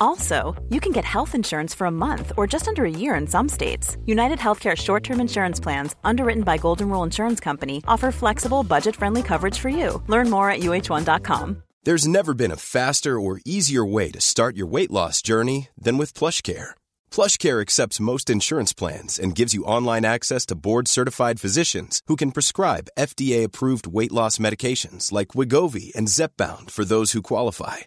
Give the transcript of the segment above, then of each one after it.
Also, you can get health insurance for a month or just under a year in some states. United Healthcare short term insurance plans, underwritten by Golden Rule Insurance Company, offer flexible, budget friendly coverage for you. Learn more at uh1.com. There's never been a faster or easier way to start your weight loss journey than with PlushCare. PlushCare accepts most insurance plans and gives you online access to board certified physicians who can prescribe FDA-approved weight loss medications like Wegovy and Zepbound for those who qualify.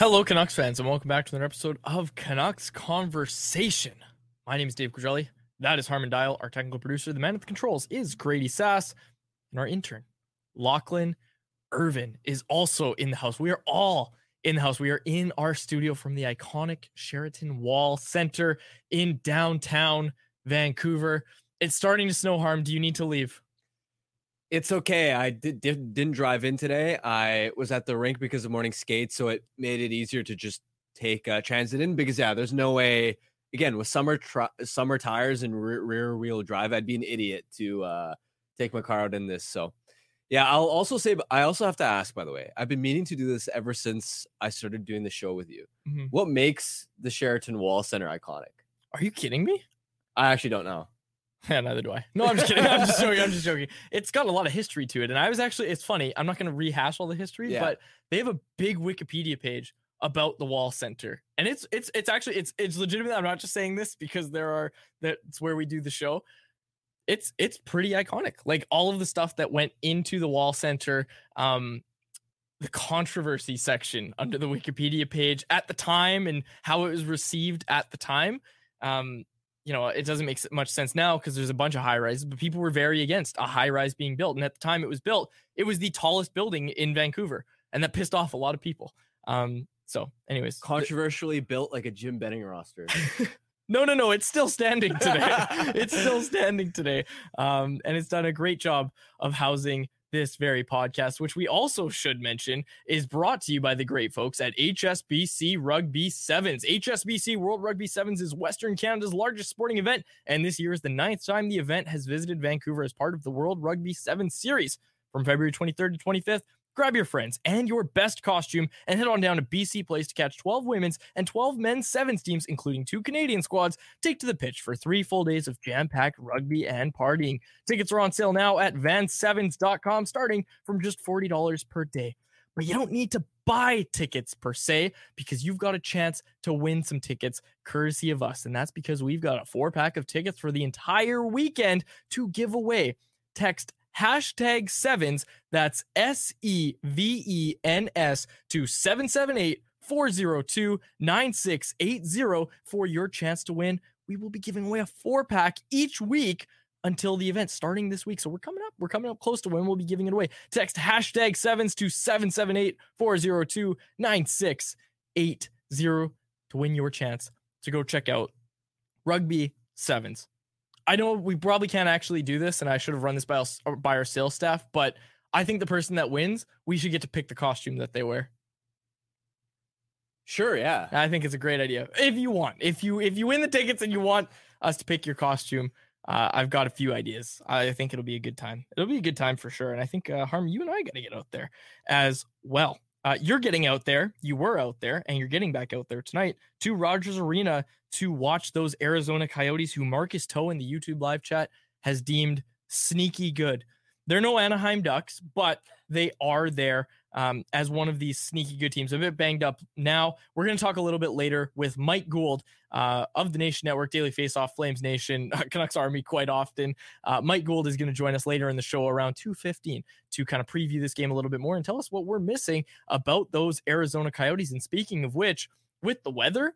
Hello, Canucks fans, and welcome back to another episode of Canucks Conversation. My name is Dave Quadrelli. That is Harman Dayal, our technical producer. The man at the controls is Grady Sas, and our intern, Lachlan Irvin, is also in the house. We are all in the house. We are in our studio from the iconic Sheraton Wall Center in downtown Vancouver. It's starting to snow. Harm, do you need to leave? It's okay. I did, did not drive in today. I was at the rink because of morning skate, so it made it easier to just take uh, transit in. Because yeah, there's no way. Again, with summer summer tires and rear, rear, wheel drive, I'd be an idiot to uh, take my car out in this. So yeah, I'll also say. I also have to ask. By the way, I've been meaning to do this ever since I started doing the show with you. Mm-hmm. What makes the Sheraton Wall Center iconic? Are you kidding me? I actually don't know. Yeah, neither do I. No, I'm just kidding. I'm just joking. I'm just joking. It's got a lot of history to it. And I was actually, it's funny. I'm not going to rehash all the history, yeah. but they have a big Wikipedia page about the wall center. And it's, it's, it's actually, it's, it's legitimate. I'm not just saying this because there are, that's where we do the show. It's, it's pretty iconic. Like all of the stuff that went into the wall center, um, the controversy section under the Wikipedia page at the time and how it was received at the time. Um, you know, it doesn't make much sense now because there's a bunch of high rises, but people were very against a high rise being built. And at the time it was built, it was the tallest building in Vancouver, and that pissed off a lot of people. Um, so, anyways, controversially built like a Jim Benning roster. no, no, no, it's still standing today. it's still standing today, um, and it's done a great job of housing this very podcast, which we also should mention, is brought to you by the great folks at HSBC Rugby Sevens. HSBC World Rugby Sevens is Western Canada's largest sporting event, and this year is the ninth time the event has visited Vancouver as part of the World Rugby Sevens series. From February 23rd to 25th, Grab your friends and your best costume and head on down to BC Place to catch 12 women's and 12 men's sevens teams, including two Canadian squads, take to the pitch for three full days of jam packed rugby and partying. Tickets are on sale now at vansevens.com, starting from just $40 per day. But you don't need to buy tickets per se because you've got a chance to win some tickets courtesy of us. And that's because we've got a four pack of tickets for the entire weekend to give away. Text hashtag sevens. That's S E V E N S to 778 402 9680 for your chance to win. We will be giving away a four pack each week until the event starting this week. So we're coming up. We're coming up close to when we'll be giving it away. Text hashtag sevens to 778 402 9680 to win your chance to go check out Rugby Sevens. I know we probably can't actually do this, and I should have run this by, our, by our sales staff, but I think the person that wins, we should get to pick the costume that they wear. Sure, yeah. I think it's a great idea. If you want, if you if you win the tickets and you want us to pick your costume, uh, I've got a few ideas. I think it'll be a good time. It'll be a good time for sure. And I think uh, Harm, you and I got to get out there as well. Uh, you're getting out there. You were out there, and you're getting back out there tonight to Rogers Arena to watch those Arizona Coyotes, who Marcus Toe in the YouTube live chat has deemed sneaky good. They're no Anaheim Ducks, but they are there um, as one of these sneaky good teams. A bit banged up now. We're going to talk a little bit later with Mike Gould uh, of the Nation Network, Daily Faceoff, Flames Nation, Canucks Army quite often. Uh, Mike Gould is going to join us later in the show around 2.15 to kind of preview this game a little bit more and tell us what we're missing about those Arizona Coyotes. And speaking of which, with the weather,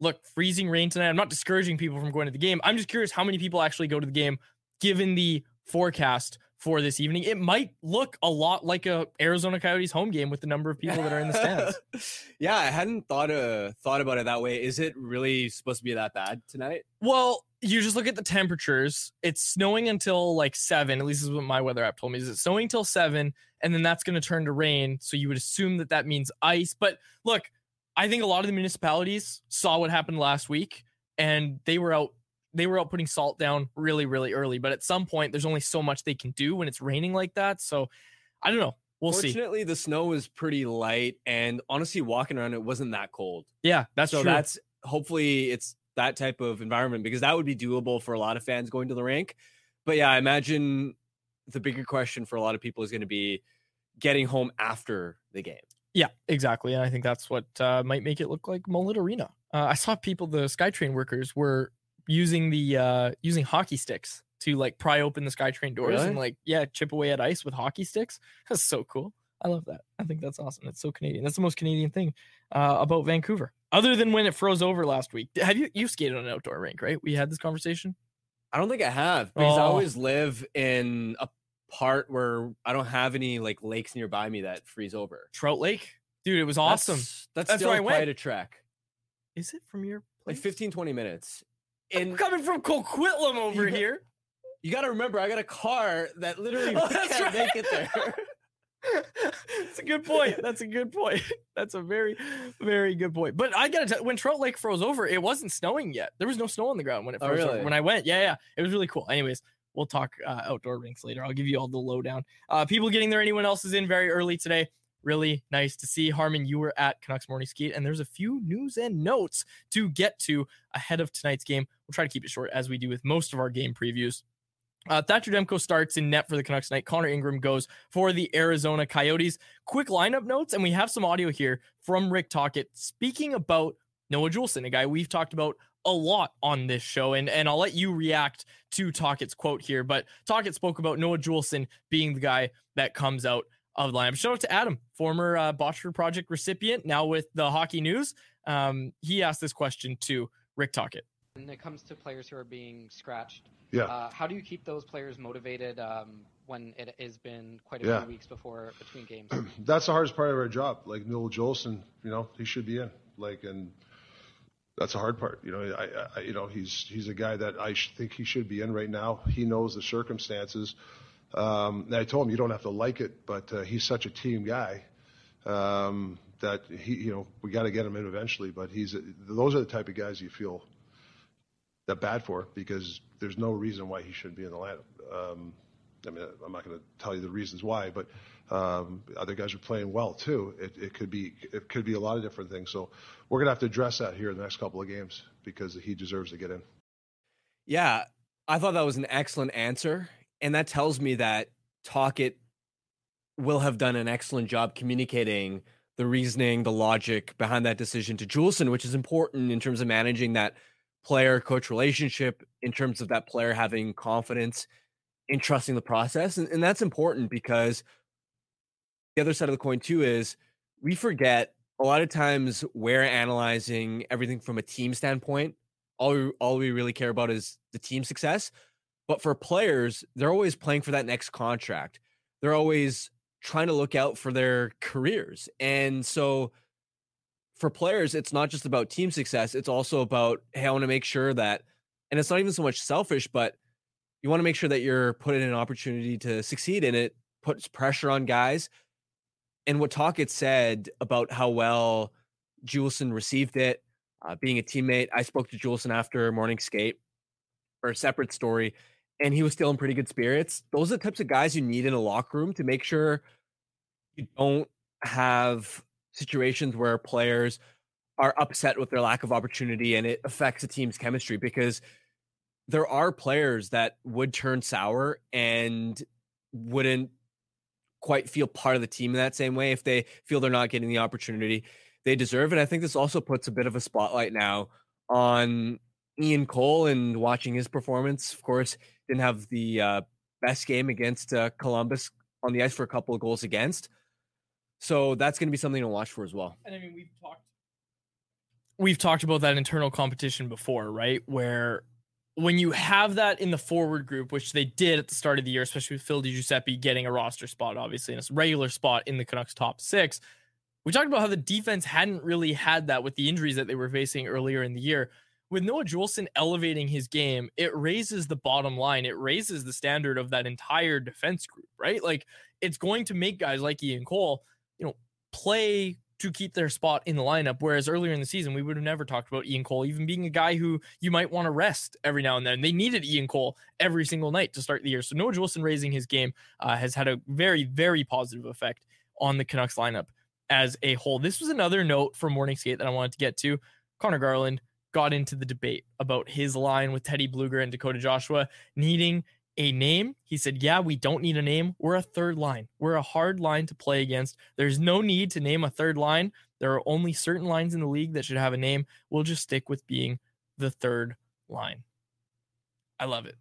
look, freezing rain tonight. I'm not discouraging people from going to the game. I'm just curious how many people actually go to the game given the forecast for this evening. It might look a lot like a Arizona Coyotes home game with the number of people that are in the stands. yeah, I hadn't thought uh thought about it that way. Is it really supposed to be that bad tonight? Well, you just look at the temperatures. It's snowing until like seven. At least is what my weather app told me. Is it snowing till seven, and then that's going to turn to rain. So you would assume that that means ice. But look, I think a lot of the municipalities saw what happened last week, and they were out they were out putting salt down really, really early. But at some point, there's only so much they can do when it's raining like that. So I don't know. We'll Fortunately, see. Fortunately, the snow was pretty light, and honestly, walking around it wasn't that cold. Yeah, that's so true. that's hopefully it's that type of environment because that would be doable for a lot of fans going to the rink. But yeah, I imagine the bigger question for a lot of people is going to be getting home after the game. Yeah, exactly. And I think that's what uh, might make it look like Mullet Arena. Uh, I saw people, the SkyTrain workers, were using the uh using hockey sticks to like pry open the SkyTrain doors Really? and like yeah chip away at ice with hockey sticks. That's so cool. I love that. I think that's awesome. That's so Canadian. That's the most Canadian thing uh, about Vancouver, other than when it froze over last week. Have you you skated on an outdoor rink, right? We had this conversation. I don't think I have because I Oh. always live in a part where I don't have any like lakes nearby me that freeze over. Trout Lake, dude, it was awesome. That's, that's, That's still where I quite went. a trek. Is it from your Like place? 15, 20 minutes. I'm And coming from Coquitlam over You here. you got to remember, I got a car that literally Oh, can't make it there. That's a good point. That's a good point. That's a very, very good point. But I gotta tell when Trout Lake froze over, it wasn't snowing yet. There was no snow on the ground when it Oh, froze over. When I went, yeah, yeah, it was really cool. Anyways, we'll talk uh, outdoor rinks later. I'll give you all the lowdown. Uh, people getting there. Anyone else is in very early today. Really nice to see Harman. You were at Canucks Morning Skate, and there's a few news and notes to get to ahead of tonight's game. We'll try to keep it short as we do with most of our game previews. Uh, Thatcher Demko starts in net for the Canucks tonight. Connor Ingram goes for the Arizona Coyotes. Quick lineup notes, and we have some audio here from Rick Tocchet speaking about Noah Juulsen, a guy we've talked about a lot on this show. And, and I'll let you react to Tocchet's quote here. But Tocchet spoke about Noah Juulsen being the guy that comes out of the lineup. Shout out to Adam, former uh, Botchford Project recipient, now with the Hockey News. Um, he asked this question to Rick Tocchet. When it comes to players who are being scratched, Yeah. uh, how do you keep those players motivated um, when it has been quite a Yeah. few weeks before between games? that's the hardest part of our job. Like Noah Juulsen, you know, he should be in. Like, and that's the hard part. You know, I, I you know, he's he's a guy that I sh- think he should be in right now. He knows the circumstances. Um, and I told him you don't have to like it, but uh, he's such a team guy um, that he, you know, we got to get him in eventually. But he's those are the type of guys you feel that bad for because there's no reason why he shouldn't be in the lineup. Um, I mean, I'm not going to tell you the reasons why, but um, other guys are playing well too. It, it could be it could be a lot of different things. So we're going to have to address that here in the next couple of games because he deserves to get in. Yeah, I thought that was an excellent answer. And that tells me that Tocchet will have done an excellent job communicating the reasoning, the logic behind that decision to Juulsen, which is important in terms of managing that player coach relationship, in terms of that player having confidence in trusting the process. And, and that's important because the other side of the coin, too, is we forget a lot of times we're analyzing everything from a team standpoint all we, all we really care about is the team success. But for players, they're always playing for that next contract. They're always trying to look out for their careers. And so for players, it's not just about team success, it's also about, hey, I want to make sure that, and it's not even so much selfish, but you want to make sure that you're put in an opportunity to succeed and it puts pressure on guys. And what Tocchet said about how well Juulsen received it, uh, being a teammate. I spoke to Juulsen after morning skate or a separate story, and he was still in pretty good spirits. Those are the types of guys you need in a locker room to make sure you don't have situations where players are upset with their lack of opportunity and it affects the team's chemistry because there are players that would turn sour and wouldn't quite feel part of the team in that same way if they feel they're not getting the opportunity they deserve. And I think this also puts a bit of a spotlight now on Ian Cole and watching his performance. Of course, didn't have the uh, best game against uh, Columbus on the ice for a couple of goals against. So that's going to be something to watch for as well. And I mean, we've talked we've talked about that internal competition before, right? Where when you have that in the forward group, which they did at the start of the year, especially with Phil Di Giuseppe getting a roster spot, obviously, and a regular spot in the Canucks top six. We talked about how the defense hadn't really had that with the injuries that they were facing earlier in the year. With Noah Juulsen elevating his game, it raises the bottom line. It raises the standard of that entire defense group, right? Like it's going to make guys like Ian Cole, you know, play to keep their spot in the lineup. Whereas earlier in the season, we would have never talked about Ian Cole even being a guy who you might want to rest every now and then. They needed Ian Cole every single night to start the year. So Noah Juulsen raising his game uh, has had a very, very positive effect on the Canucks lineup as a whole. This was another note from Morning Skate that I wanted to get to. Connor Garland got into the debate about his line with Teddy Blueger and Dakota Joshua needing a name. He said, Yeah, we don't need a name. We're a third line. We're a hard line to play against. There's no need to name a third line. There are only certain lines in the league that should have a name. We'll just stick with being the third line. I love it.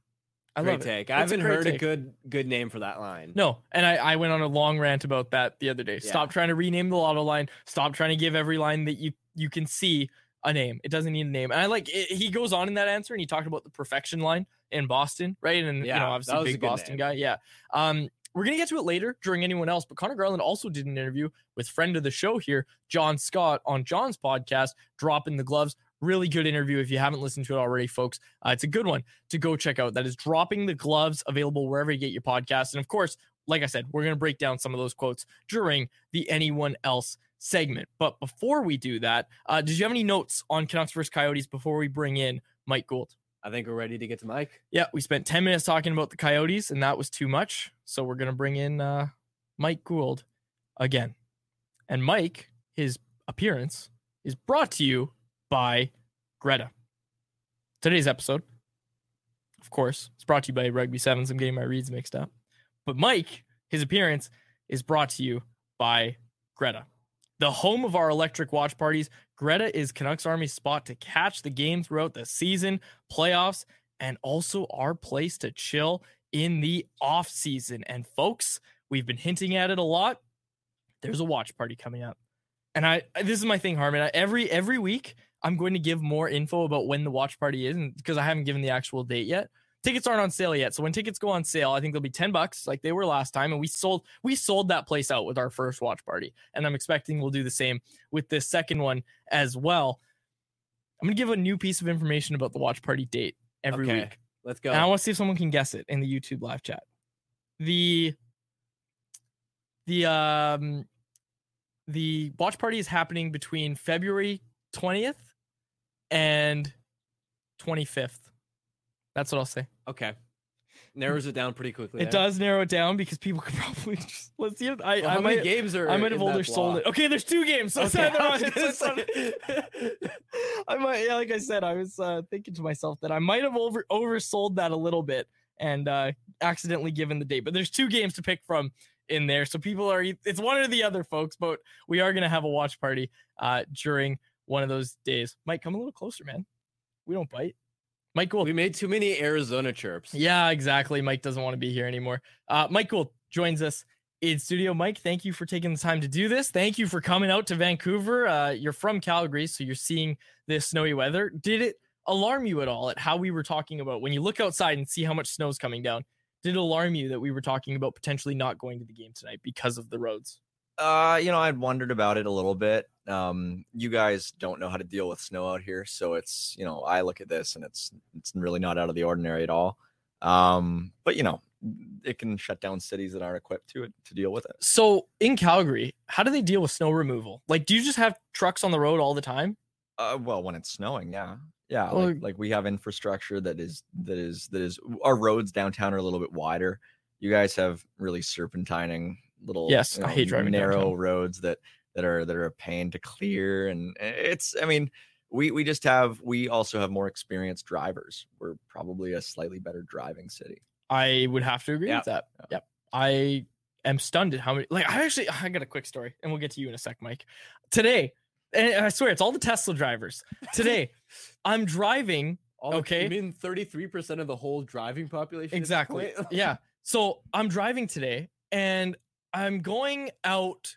I great love take. it. I haven't great heard take. a good good name for that line. No, and I, I went on a long rant about that the other day. Stop trying to rename the lotto line. Stop trying to give every line that you you can see a name. It doesn't need a name. And I like it, he goes on in that answer and he talked about the perfection line in Boston, right? And you know, obviously big Boston name. guy. Yeah. Um, we're gonna get to it later during anyone else, but Connor Garland also did an interview with friend of the show here, John Scott, on John's podcast, dropping the gloves. Really good interview. If you haven't listened to it already, folks, uh, it's a good one to go check out. That is dropping the gloves, available wherever you get your podcast. And of course, like I said, we're going to break down some of those quotes during the anyone else segment. But before we do that, uh, did you have any notes on Canucks versus Coyotes before we bring in Mike Gould? I think we're ready to get to Mike. Yeah, we spent 10 minutes talking about the Coyotes, and that was too much. So we're going to bring in uh, Mike Gould again. And Mike, his appearance is brought to you by Greta. Today's episode, of course, is brought to you by Rugby Sevens. I'm getting my reads mixed up. But Mike, his appearance is brought to you by Greta. The home of our electric watch parties, Greta is Canucks Army's spot to catch the game throughout the season, playoffs, and also our place to chill in the off season. And folks, we've been hinting at it a lot. There's a watch party coming up. And I this is my thing, Harman. I, every every week I'm going to give more info about when the watch party is, because I haven't given the actual date yet. Tickets aren't on sale yet. So when tickets go on sale, I think they'll be 10 bucks like they were last time. And we sold we sold that place out with our first watch party. And I'm expecting we'll do the same with this second one as well. I'm gonna give a new piece of information about the watch party date every Okay, week. Let's go. And I want to see if someone can guess it in the YouTube live chat. The the um the watch party is happening between February 20th and 25th. That's what I'll say. okay. Narrows it down pretty quickly. It there. does narrow it down because people could probably just let's see if I, Well, I how many might games are I might have oversold it. Okay, there's two games. So Okay, I was it's- gonna it's on- I might, yeah, like I said, I was uh, thinking to myself that I might have over oversold that a little bit and uh, accidentally given the date. But there's two games to pick from in there, so people are it's one or the other, folks. But we are gonna have a watch party uh, during one of those days. Mike, come a little closer, man. We don't bite. Mike Gould. We made too many Arizona chirps. Yeah, exactly. Mike doesn't want to be here anymore. Uh, Mike Gould joins us in studio. Mike, thank you for taking the time to do this. Thank you for coming out to Vancouver. Uh, you're from Calgary, so you're seeing this snowy weather. Did it alarm you at all at how we were talking about when you look outside and see how much snow's coming down? Did it alarm you that we were talking about potentially not going to the game tonight because of the roads? Uh, you know, I'd wondered about it a little bit. Um, you guys don't know how to deal with snow out here, so it's you know, I look at this and it's it's really not out of the ordinary at all. Um, but you know, it can shut down cities that aren't equipped to it to deal with it. So in Calgary, how do they deal with snow removal? Like, do you just have trucks on the road all the time? Uh, well, when it's snowing, yeah, Yeah, Well, like, like we have infrastructure that is that is that is our roads downtown are a little bit wider. You guys have really serpentining little Yes, you I hate driving narrow downtown. roads that that are that are a pain to clear and eh, it's I mean we we just have we also have more experienced drivers. We're probably a slightly better driving city. I would have to agree Yep. with that. Yep. I am stunned at how many like I actually I got a quick story and we'll get to you in a sec, Mike. Today, and I swear it's all the Tesla drivers. Today, I'm driving All Okay. I mean 33% of the whole driving population? exactly. yeah. So I'm driving today and I'm going out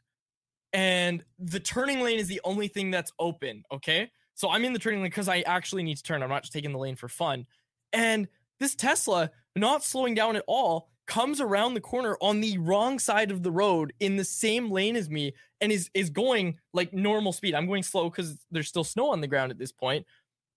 and the turning lane is the only thing that's open. Okay. So I'm in the turning lane because I actually need to turn. I'm not just taking the lane for fun. And this Tesla, not slowing down at all, comes around the corner on the wrong side of the road in the same lane as me and is is going like normal speed. I'm going slow because there's still snow on the ground at this point.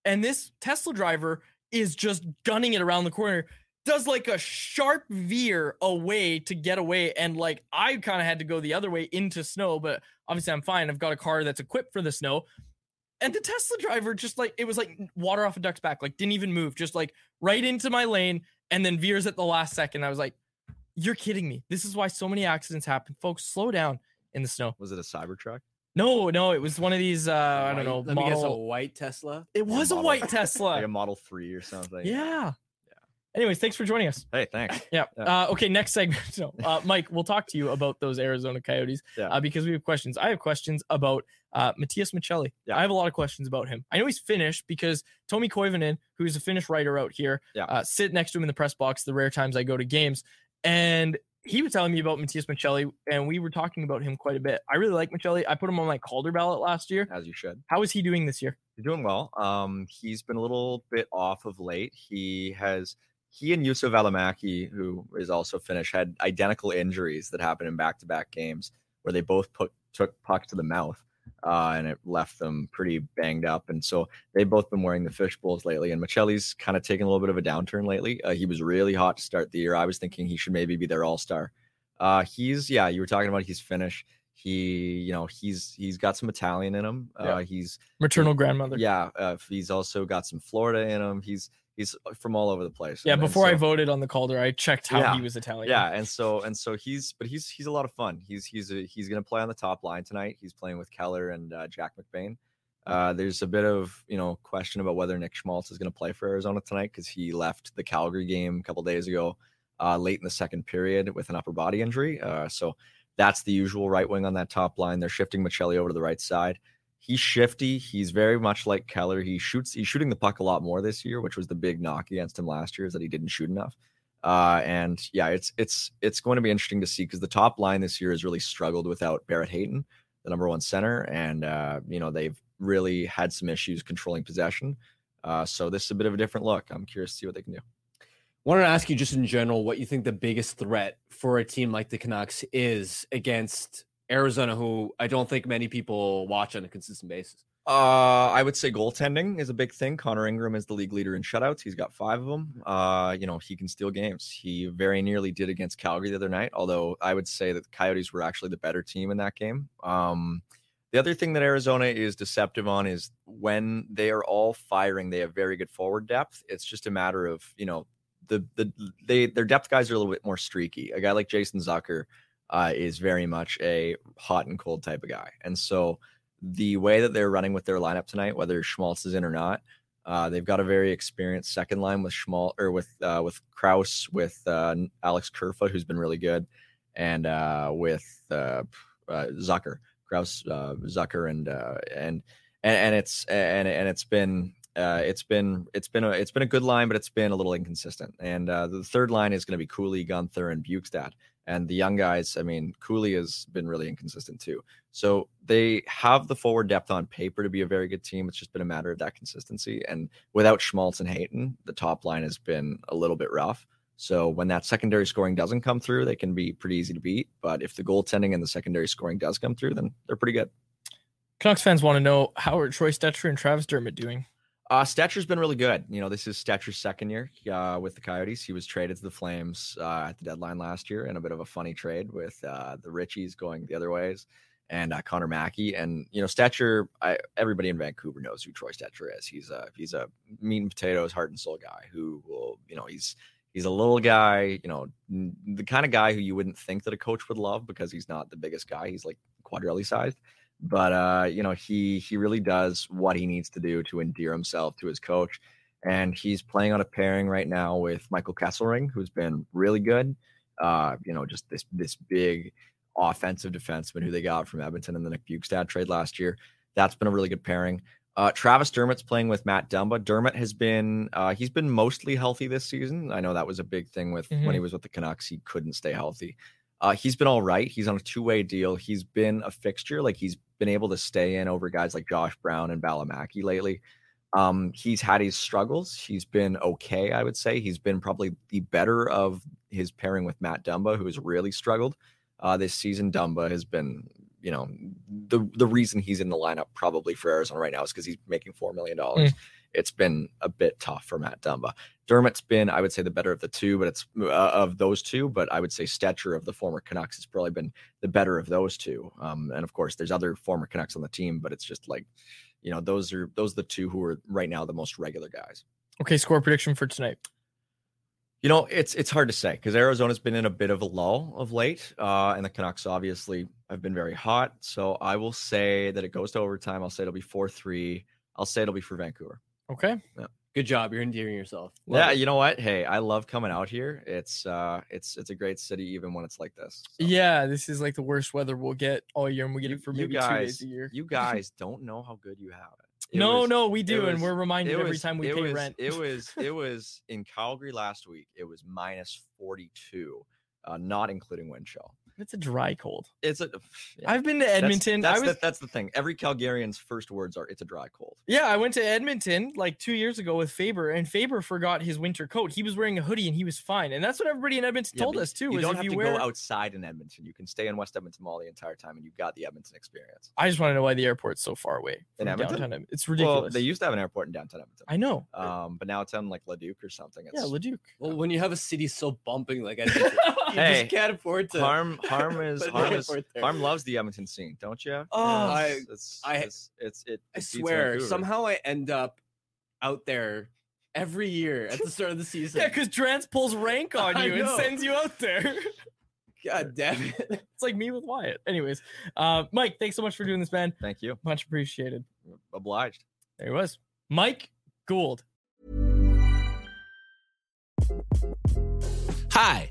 And this Tesla driver is just gunning it around the corner does like a sharp veer away to get away and like i kind of had to go the other way into snow but obviously i'm fine. I've got a car that's equipped for the snow. And the tesla driver just like it was like water off a duck's back like didn't even move just like right into my lane and then veers at the last second. I was like you're kidding me. This is why so many accidents happen. Folks slow down in the snow. Was it a Cybertruck? no no it was one of these uh i don't know Let me guess, a white Tesla. it was a model- white Like tesla a Model 3 or something. yeah anyways thanks for joining us Hey, thanks. Yeah. Yeah. Uh, okay. Next segment. So, uh, Mike, we'll talk to you about those Arizona Coyotes Yeah. uh, because we have questions. I have questions about uh, Matias Maccelli. Yeah. I have a lot of questions about him. I know he's Finnish because Tomi Koivunen, who's a Finnish writer out here, Yeah. uh, sit next to him in the press box the rare times I go to games, and he was telling me about Matias Maccelli, and we were talking about him quite a bit. I really like Maccelli. I put him on my Calder ballot last year. As you should. How is he doing this year? He's doing well. Um, he's been a little bit off of late. He has he and Juuso Valimaki, who is also Finnish, had identical injuries that happened in back-to-back games where they both put took puck to the mouth, uh, and it left them pretty banged up. And so they've both been wearing the fish bowls lately. And Maccelli's kind of taken a little bit of a downturn lately. Uh, he was really hot to start the year. I was thinking he should maybe be their all-star. Uh, he's yeah, you were talking about he's Finnish. He, you know, he's he's got some Italian in him. Uh, Yeah. he's Maternal grandmother. yeah, uh, he's also got some Florida in him. He's he's from all over the place. Yeah. And- and Before I voted on the Calder, I checked how Yeah. he was Italian. yeah, and so and so he's but he's he's a lot of fun. He's he's a, he's gonna play on the top line tonight. He's playing with Keller and uh, Jack McBain. Uh, there's a bit of you know question about whether Nick Schmaltz is going to play for Arizona tonight because he left the Calgary game a couple days ago, uh, late in the second period with an upper body injury. Uh, so that's the usual right wing on that top line. They're shifting Maccelli over to the right side. He's shifty. He's very much like Keller. He shoots. He's shooting the puck a lot more this year, which was the big knock against him last year, is that he didn't shoot enough. Uh, and yeah, it's it's it's going to be interesting to see because the top line this year has really struggled without Barrett Hayton, the number one center, and uh, you know they've really had some issues controlling possession. Uh, so this is a bit of a different look. I'm curious to see what they can do. Wanted to ask you just in general what you think the biggest threat for a team like the Canucks is against Arizona, who I don't think many people watch on a consistent basis. Uh, I would say goaltending is a big thing. Connor Ingram is the league leader in shutouts. He's got five of them. Uh, you know, he can steal games. He very nearly did against Calgary the other night, although I would say that the Coyotes were actually the better team in that game. Um, the other thing that Arizona is deceptive on is when they are all firing, they have very good forward depth. It's just a matter of, you know, the the they their depth guys are a little bit more streaky. A guy like Jason Zucker uh, is very much a hot and cold type of guy. And so the way that they're running with their lineup tonight, whether Schmaltz is in or not, uh, they've got a very experienced second line with Schmaltz or with uh, with Crouse, with uh, Alex Kerfoot, who's been really good, and uh, with uh, Zucker, Crouse, Zucker, and and and and it's and and it's been uh, it's been it's been a it's been a good line, but it's been a little inconsistent. And uh, the third line is going to be Cooley, Guenther, and Bjugstad. And the young guys, I mean, Cooley has been really inconsistent too. So they have the forward depth on paper to be a very good team. It's just been a matter of that consistency. And without Schmaltz and Hayton, the top line has been a little bit rough. So when that secondary scoring doesn't come through, they can be pretty easy to beat. But if the goaltending and the secondary scoring does come through, then they're pretty good. Canucks fans want to know how are Troy Stecher and Travis Dermott doing? Uh, Stecher's been really good. You know, this is Stecher's second year uh, with the Coyotes. He was traded to the Flames uh, at the deadline last year in a bit of a funny trade with uh, the Ritchies going the other ways. and uh, Connor Mackey. And you know, Stecher, I, everybody in Vancouver knows who Troy Stecher is. He's a he's a meat and potatoes, heart and soul guy who will, you know, he's he's a little guy, you know, the kind of guy who you wouldn't think that a coach would love because he's not the biggest guy. He's like Quadrelli sized. But uh, you know, he he really does what he needs to do to endear himself to his coach. And he's playing on a pairing right now with Michael Kesselring, who's been really good. Uh, you know, just this this big offensive defenseman who they got from Edmonton in the Nick Bjugstad trade last year. That's been a really good pairing. Uh, Travis Dermott's playing with Matt Dumba. Dermott has been uh, he's been mostly healthy this season. I know that was a big thing with mm-hmm. when he mm-hmm. was with the Canucks. He couldn't stay healthy. Uh, he's been all right. He's on a two way deal. He's been a fixture. Like he's been able to stay in over guys like Josh Brown and Valimaki lately. Um, he's had his struggles. He's been okay, I would say. He's been probably the better of his pairing with Matt Dumba, who has really struggled uh, this season. Dumba has been, you know, the the reason he's in the lineup probably for Arizona right now is because he's making four million dollars. Mm. It's been a bit tough for Matt Dumba. Dermott's been, I would say, the better of the two, but it's uh, of those two. But I would say Stecher of the former Canucks has probably been the better of those two. Um, and of course, there's other former Canucks on the team, but it's just like, you know, those are those are the two who are right now the most regular guys. Okay, score prediction for tonight. You know, it's it's hard to say because Arizona's been in a bit of a lull of late, uh, and the Canucks obviously have been very hot. So I will say that it goes to overtime. I'll say it'll be four three. I'll say it'll be for Vancouver. Okay. Yeah. Good job. You're endearing yourself. Love yeah, it. you know what? Hey, I love coming out here. It's uh it's it's a great city even when it's like this. So. Yeah, this is like the worst weather we'll get all year and we get it for maybe guys, two days a year. You guys don't know how good you have it. It no, was, no, we do, was, and we're reminded was, every time we pay rent. it was it was in Calgary last week. It was minus forty two, uh, not including wind chill. It's a dry cold. It's a. Yeah. I've been to Edmonton. That's, that's, was, the, that's the thing. Every Calgarian's first words are "it's a dry cold." Yeah, I went to Edmonton like two years ago with Faber, and Faber forgot his winter coat. He was wearing a hoodie and he was fine, and that's what everybody in Edmonton yeah, told us too. You don't have you to wear... go outside in Edmonton. You can stay in West Edmonton Mall the entire time, and you've got the Edmonton experience. I just want to know why the airport's so far away in Edmonton. Downtown. It's ridiculous. Well, they used to have an airport in downtown Edmonton. I know, um, but now it's on like Leduc or something. It's, yeah, Leduc. Well, when you have a city so bumping like Edmonton, you hey, just can't afford to. Harm, harm is harm is Farm loves the Edmonton scene, don't you? Oh, I, it's, I, it's, it's, it, I swear, somehow I end up out there every year at the start of the season. yeah, because Trans pulls rank on you and sends you out there. God damn it. It's like me with Wyatt. Anyways, uh, Mike, thanks so much for doing this, man. Thank you. Much appreciated. Obliged. There he was. Mike Gould. Hi.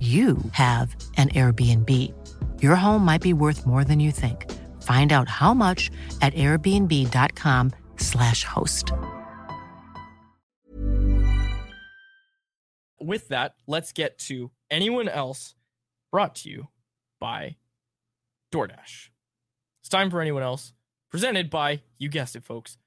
you have an Airbnb. Your home might be worth more than you think. Find out how much at airbnb.com/slash host. With that, let's get to anyone else brought to you by DoorDash. It's time for anyone else, presented by, you guessed it, folks,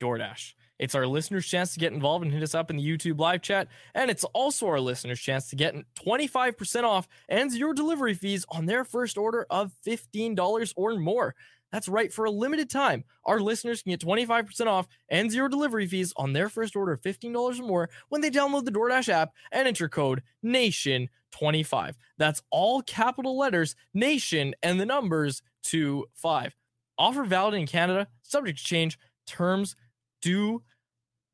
DoorDash. It's our listeners' chance to get involved and hit us up in the YouTube live chat. And it's also our listeners' chance to get 25% off and zero delivery fees on their first order of $15 or more. That's right. For a limited time, our listeners can get 25% off and zero delivery fees on their first order of $15 or more when they download the DoorDash app and enter code NATION25. That's all capital letters, NATION, and the numbers to five. Offer valid in Canada, subject to change. Terms do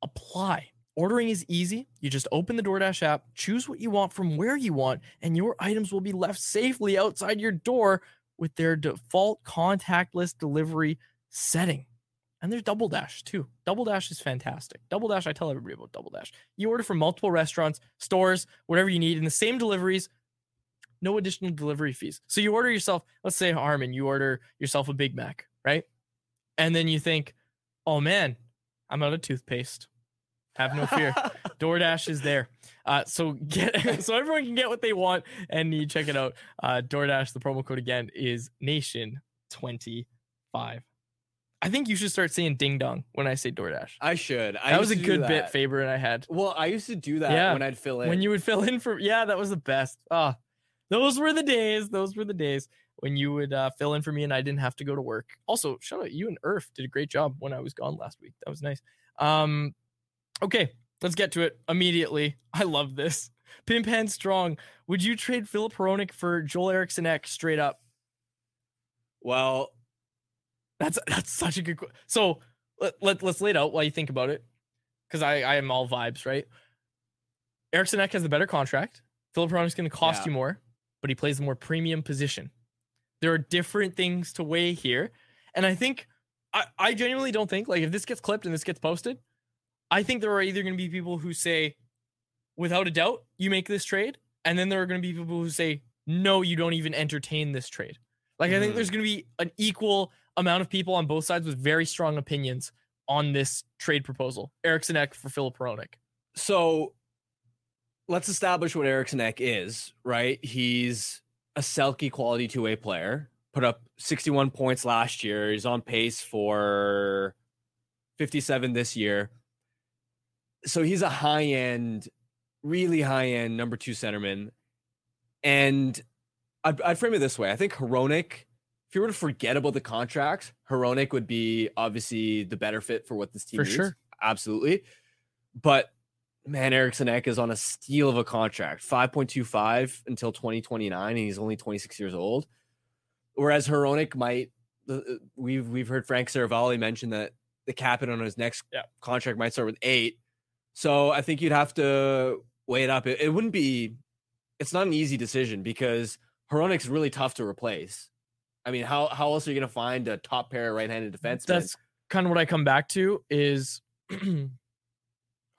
apply. Ordering is easy. You just open the DoorDash app, choose what you want from where you want, and your items will be left safely outside your door with their default contactless delivery setting. And there's Double Dash too. Double Dash is fantastic. Double Dash, I tell everybody about Double Dash. You order from multiple restaurants, stores, whatever you need, in the same deliveries, no additional delivery fees. So you order yourself, let's say Harman, you order yourself a Big Mac, right? And then you think, oh man, I'm out of toothpaste. Have no fear. DoorDash is there. Uh, so get so everyone can get what they want and you check it out. Uh, DoorDash, the promo code again is Nation25. I think you should start saying ding dong when I say DoorDash. I should. I that was a used to do good bit. Faber and I had. Well, I used to do that Yeah. when I'd fill in. When you would fill in for yeah, that was the best. Ah, those were the days. Those were the days when you would uh, fill in for me and I didn't have to go to work. Also, shout out you and Earth did a great job when I was gone last week. That was nice. Um, okay, let's get to it immediately. I love this. Pin Pan Strong. Would you trade Filip Hronek for Joel Eriksson Ek straight up? Well, that's that's such a good. que- So let, let let's lay it out while you think about it, because I I am all vibes, right? Eriksson Ek has the better contract. Filip Hronek's going to cost Yeah. you more, but he plays a more premium position. There are different things to weigh here, and I think I I genuinely don't think like if this gets clipped and this gets posted, I think there are either going to be people who say, without a doubt, you make this trade, and then there are going to be people who say, no, you don't even entertain this trade. Like I think there's mm. going to be an equal amount of people on both sides with very strong opinions on this trade proposal. Eriksson Ek for Filip Hronek. so let's establish what Eriksson Ek is, right? He's a Selke quality two way player. Put up 61 points last year. He's on pace for 57 this year. So he's a high end, really high end number two centerman. And I'd, I'd frame it this way I think Hronek, if you were to forget about the contracts, Hronek would be obviously the better fit for what this team For needs. sure. Absolutely. But man, Eriksson Ek is on a steal of a contract, 5.25 until 2029, and he's only 26 years old. Whereas Hronek might, uh, we've we've heard Frank Seravalli mention that the cap on his next Yeah. contract might start with eight. So I think you'd have to weigh it up. It, it wouldn't be, it's not an easy decision because Hronek's really tough to replace. I mean, how how else are you going to find a top pair right-handed defenseman? That's kind of what I come back to is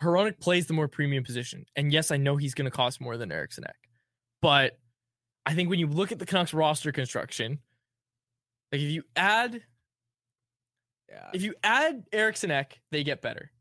Hronek plays the more premium position. And yes, I know he's going to cost more than Eriksson Ek. But I think when you look at the Canucks roster construction, like if you add yeah. if you add Eriksson Ek, they get better.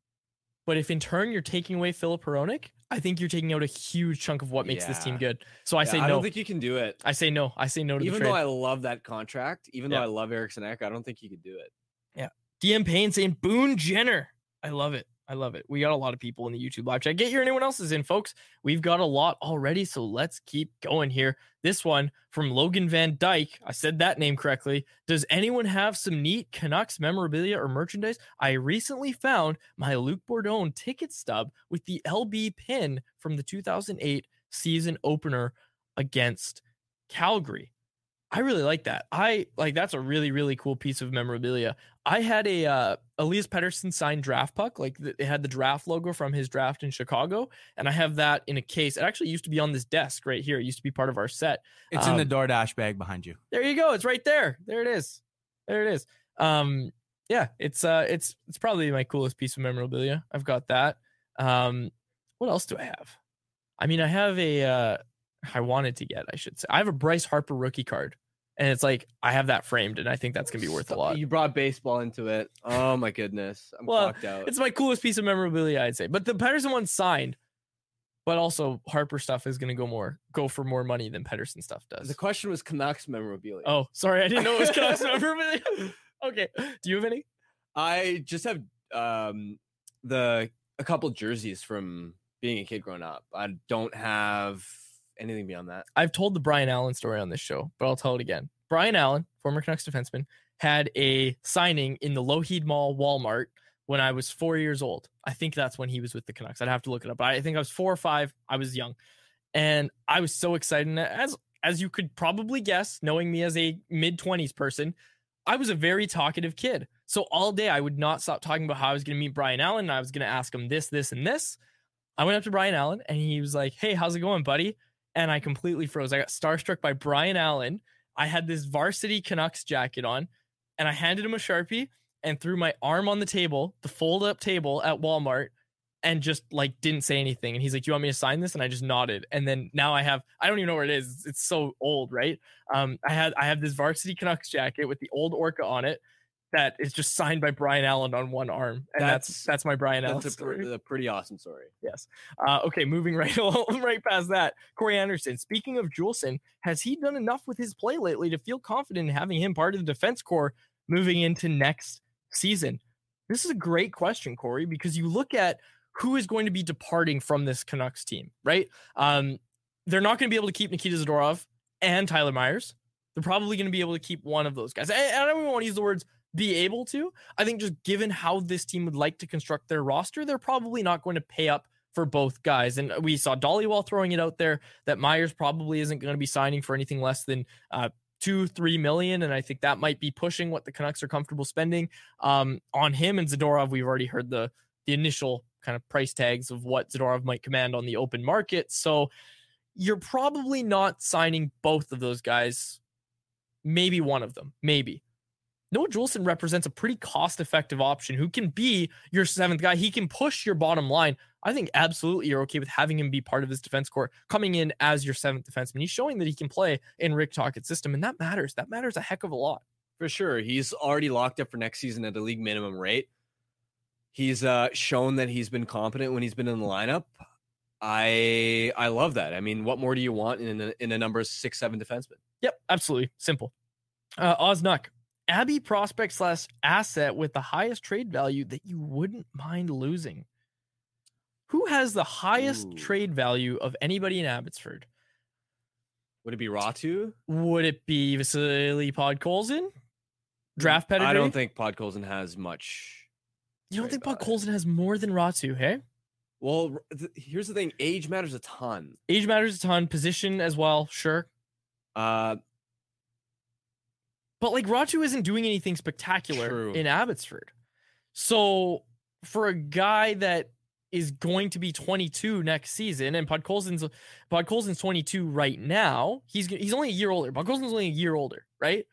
But if in turn you're taking away Filip Hronek, I think you're taking out a huge chunk of what makes this team good. So I Yeah, say no. I don't think you can do it. I say no. I say no to Even the trade. though I love that contract, even Yeah. though I love Eriksson Ek, I don't think you could do it. Yeah. DM Payne saying Boone Jenner. I love it. I love it. We got a lot of people in the YouTube live chat. Get your anyone else's in, folks. We've got a lot already, so let's keep going here. This one from Logan Van Dyke. I said that name correctly. Does anyone have some neat Canucks memorabilia or merchandise? I recently found my Luke Bourdon ticket stub with the LB pin from the 2008 season opener against Calgary. I really like that. I like that's a really really cool piece of memorabilia. I had a uh, Elias Pettersson signed draft puck, like it had the draft logo from his draft in Chicago, and I have that in a case. It actually used to be on this desk right here. It used to be part of our set. It's in the Um, DoorDash bag behind you. There you go. It's right there. There it is. There it is. Um, yeah, it's uh, it's it's probably my coolest piece of memorabilia. I've got that. Um, what else do I have? I mean, I have a. Uh, I wanted to get. I should say. I have a Bryce Harper rookie card, and it's like I have that framed, and I think that's gonna be worth a lot. You brought baseball into it. Oh my goodness. I'm Well, fucked out. It's my coolest piece of memorabilia, I'd say. But the Pettersson one signed, but also Harper stuff is gonna go more go for more money than Pettersson stuff does. the question was Canucks memorabilia. Oh, sorry, I didn't know it was Canucks memorabilia. okay, do you have any? I just have um the a couple jerseys from being a kid growing up. I don't have anything beyond that. I've told the Bryan Allen story on this show, but I'll tell it again. Bryan Allen, former Canucks defenseman, had a signing in the Lougheed Mall Walmart when I was four years old. I think that's when he was with the Canucks. I'd have to look it up. But I think I was four or five. I was young, and I was so excited. As as you could probably guess, knowing me as a mid twenties person, I was a very talkative kid. So all day I would not stop talking about how I was going to meet Bryan Allen. And I was going to ask him this, this, and this. I went up to Bryan Allen and he was like, Hey, how's it going, buddy? And I completely froze. I got starstruck by Bryan Allen. I had this varsity Canucks jacket on and I handed him a Sharpie and threw my arm on the table, the fold up table at Walmart, and just like didn't say anything. And he's like, "You want me to sign this?" And I just nodded. And then now I have I don't even know where it is. It's so old, right? Um, I had I have this varsity Canucks jacket with the old Orca on it that is just signed by Bryan Allen on one arm, and that's that's, that's my Bryan Allen That's a, story. a pretty awesome story. Yes. Uh, okay, moving right along, right past that. Corey Anderson. Speaking of Juulsen, has he done enough with his play lately to feel confident in having him part of the defense core moving into next season? This is a great question, Corey, because you look at who is going to be departing from this Canucks team, right? Um, they're not going to be able to keep Nikita Zadorov and Tyler Myers. They're probably going to be able to keep one of those guys. And I don't even want to use the words be able to. I think just given how this team would like to construct their roster, they're probably not going to pay up for both guys. And we saw Dhaliwal throwing it out there that Myers probably isn't going to be signing for anything less than uh, two, three million. And I think that might be pushing what the Canucks are comfortable spending um, on him and Zadorov. We've already heard the the initial kind of price tags of what Zadorov might command on the open market. So you're probably not signing both of those guys. Maybe one of them, maybe. Noah Juulsen represents a pretty cost effective option who can be your seventh guy. He can push your bottom line. I think absolutely you're okay with having him be part of this defense core, coming in as your seventh defenseman. He's showing that he can play in Rick Tocchet's system, and that matters. That matters a heck of a lot. For sure. He's already locked up for next season at a league minimum rate. He's uh, shown that he's been competent when he's been in the lineup. I I love that. I mean, what more do you want in a, in a number six seven defenseman? Yep, absolutely simple. Uh, Oznuck, Abby prospect slash asset with the highest trade value that you wouldn't mind losing. Who has the highest Ooh. trade value of anybody in Abbotsford? Would it be Räty? Would it be Vasily Podkolzin? Draft pedigree? I don't think Podkolzin has much. you don't think. Podkolzin has more than Räty, hey? Well, th- here's the thing: age matters a ton. Age matters a ton, position as well, sure. Uh, But like Räty isn't doing anything spectacular True. in Abbotsford. So for a guy that is going to be 22 next season, and Podkolzin's Podkolzin's 22 right now. He's he's only a year older. Podkolzin's only a year older, right?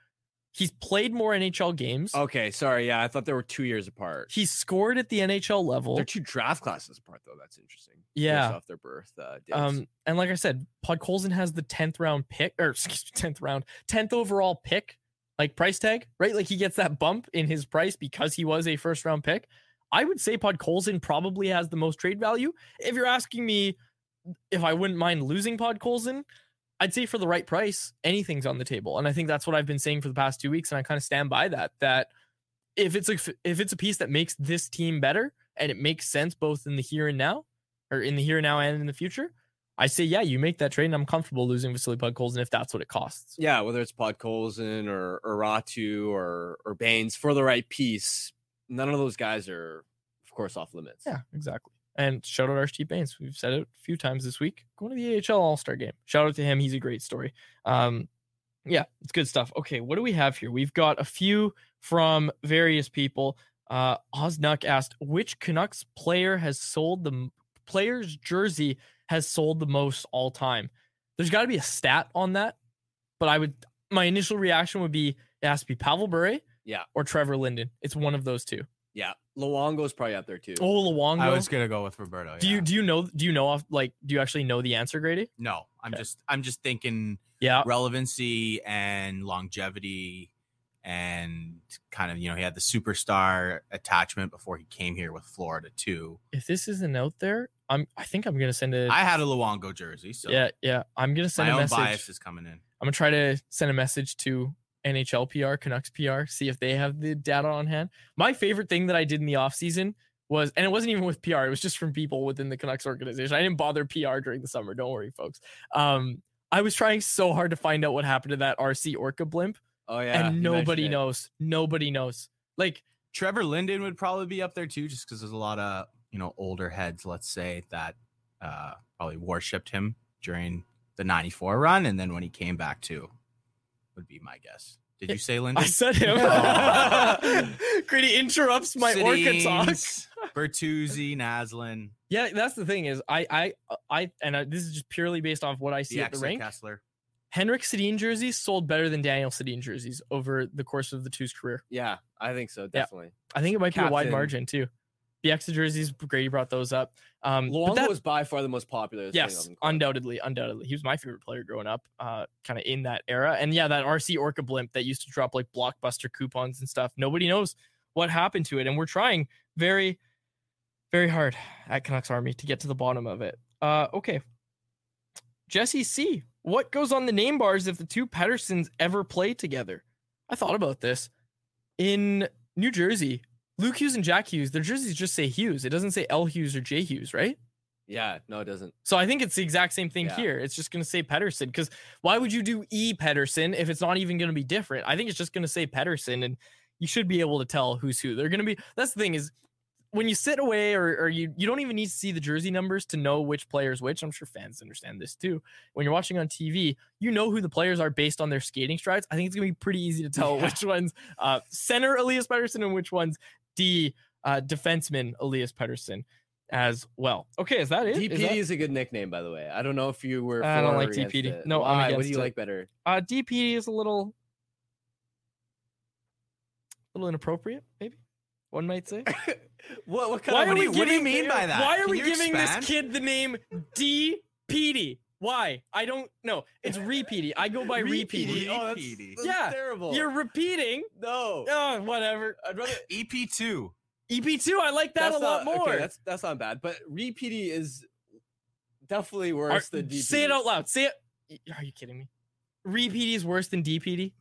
He's played more NHL games. okay, sorry. Yeah, I thought they were two years apart. He scored at the NHL level. They're two draft classes apart, though. That's interesting. Yeah. off their birth uh, dates. Um, and like I said, Podkolzin has the 10th round pick or excuse me, 10th round, 10th overall pick, like price tag, right? Like he gets that bump in his price because he was a first round pick. I would say Podkolzin probably has the most trade value. If you're asking me if I wouldn't mind losing Podkolzin, I'd say for the right price, anything's on the table. And I think that's what I've been saying for the past two weeks. And I kind of stand by that, that if it's a, if it's a piece that makes this team better and it makes sense both in the here and now or in the here and now and in the future, I say, yeah, you make that trade, and I'm comfortable losing Vasily Podkolzin if that's what it costs. yeah, whether it's Podkolzin or or or or Bains for the right piece, none of those guys are, of course, off limits. Yeah, exactly. And shout out Archie Bains. We've said it a few times this week. Going to the AHL All Star game. Shout out to him. He's a great story. Um, yeah, it's good stuff. Okay, what do we have here? We've got a few from various people. Uh, Oznuck asked, which Canucks player has sold the player's jersey has sold the most all time? There's got to be a stat on that, but I would. My initial reaction would be it has to be Pavel Bure Yeah, or Trevor Linden. It's one of those two. yeah. Luongo's probably up there too. Oh, Luongo. I was gonna go with Roberto. Do you do you know do you know off like do you actually know the answer, Grady? No, I'm Okay. just I'm just thinking Yeah. relevancy and longevity and kind of you know he had the superstar attachment before he came here with Florida too. If this isn't out there, I'm I think I'm gonna send it. I had a Luongo jersey, so yeah yeah I'm gonna send my a own message. bias is coming in. I'm gonna try to send a message to NHL PR, Canucks PR, see if they have the data on hand. My favorite thing that I did in the offseason was, and it wasn't even with PR. It was just from people within the Canucks organization. I didn't bother PR during the summer. Don't worry, folks. Um, I was trying so hard to find out what happened to that RC Orca blimp, Oh yeah, and nobody knows. Nobody knows. Like Trevor Linden would probably be up there too, just because there's a lot of you know older heads, let's say, that uh, probably worshipped him during the '94 run, and then when he came back too, would be my guess. Did you say Linden? I said him. Grady interrupts my Orca talk. Bertuzzi, Naslund, Yeah, that's the thing is I I I and I, this is just purely based off what I see at the DX rink. Kesler. Henrik Sedin jerseys sold better than Daniel Sedin jerseys over the course of the two's career. Yeah, I think so. Definitely. I think it might be a wide margin too. The Exa jerseys, Grady brought those up. Um, Luongo that- was by far the most popular. thing yes, undoubtedly, undoubtedly, he was my favorite player growing up. Uh, kind of in that era, and yeah, that RC Orca blimp that used to drop like blockbuster coupons and stuff. Nobody knows what happened to it, and we're trying very, very hard at Canucks Army to get to the bottom of it. Uh, okay, Jesse C. What goes on the name bars if the two Petterssons ever play together? I thought about this. In New Jersey, Luke Hughes and Jack Hughes, their jerseys just say Hughes. It doesn't say L Hughes or J Hughes, right? Yeah, no, it doesn't. So I think it's the exact same thing Yeah. here. It's just going to say Pettersson because why would you do E Pettersson if it's not even going to be different? I think it's just going to say Pettersson and you should be able to tell who's who. They're going to be, that's the thing is when you sit away or, or you, you don't even need to see the jersey numbers to know which player's which. I'm sure fans understand this too. When you're watching on TV, you know who the players are based on their skating strides. I think it's going to be pretty easy to tell Yeah. which ones uh, center Elias Pettersson and which ones D uh, defenseman Elias Pettersson as well. Okay, is that it? DPD that- is a good nickname, by the way. I don't know if you were. I don't like DPD. it. No, Why? What do you it. like better? Uh, DPD is a little, little inappropriate, maybe one might say. What? What kind Why of? are do we you- what do you mean by that? Why are Can we giving expand? this kid the name D. DPD? Why? I don't know. It's repeaty. I go by repeaty. Oh, that's, that's Yeah, terrible. You're repeating. no. Oh, whatever. I'd rather. EP2. EP2. I like that that's a lot more. Okay, that's that's not bad, but repeaty is definitely Are- worse than DPD. say it out loud. Say it. Are you kidding me? Repeaty is worse than DPD.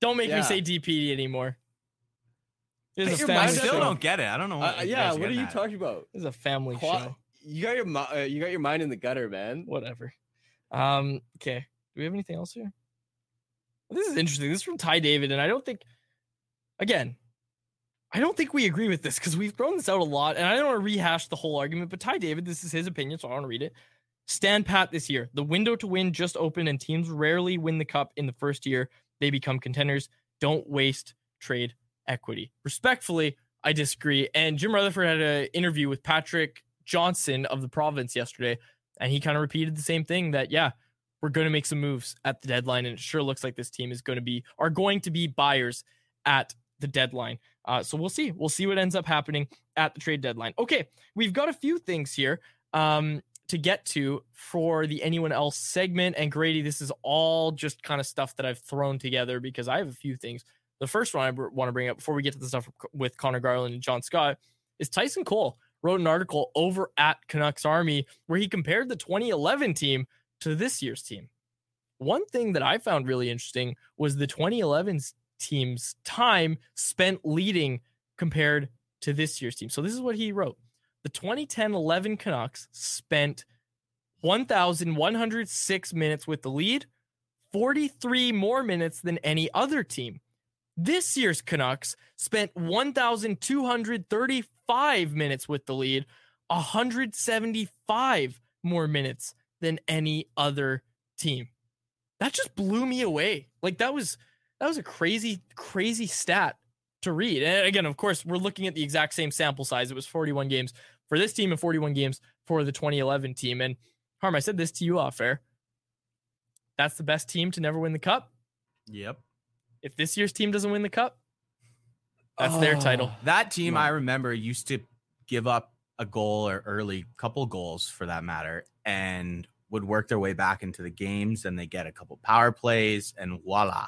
Don't make me Yeah. say DPD anymore. This is Put a your I still show. don't get it. I don't know. What Uh, yeah, what are you at. talking about? It's a family Qua- show. You got your uh, you got your mind in the gutter, man. whatever. Um, okay. Do we have anything else here? This is interesting. This is from Ty David, and I don't think, again, I don't think we agree with this because we've thrown this out a lot, and I don't want to rehash the whole argument. But Ty David, this is his opinion, so I want to read it. Stand pat this year. The window to win just opened, and teams rarely win the cup in the first year. They become contenders. Don't waste trade equity. Respectfully, I disagree. And Jim Rutherford had an interview with Patrick Johnston of the Province yesterday, and he kind of repeated the same thing that yeah, we're going to make some moves at the deadline, and it sure looks like this team is going to be are going to be buyers at the deadline. Uh, so we'll see. We'll see what ends up happening at the trade deadline. Okay, we've got a few things here um, to get to for the anyone else segment. And Grady, this is all just kind of stuff that I've thrown together because I have a few things. The first one I want to bring up before we get to the stuff with Conor Garland and John Scott is Tyson Cole wrote an article over at Canucks Army where he compared the 2011 team to this year's team. One thing that I found really interesting was the 2011 team's time spent leading compared to this year's team. So this is what he wrote. The 2010-11 Canucks spent 1106 minutes with the lead, 43 more minutes than any other team. This year's Canucks spent 1,235 minutes with the lead, 175 more minutes than any other team. That just blew me away. Like that was that was a crazy, crazy stat to read. And again, of course, we're looking at the exact same sample size. It was 41 games for this team and 41 games for the 2011 team. And Harm, I said this to you off air. That's the best team to never win the cup. Yep. If this year's team doesn't win the cup, that's their oh. title. That team I remember used to give up a goal or early couple goals for that matter and would work their way back into the games and they get a couple power plays and voila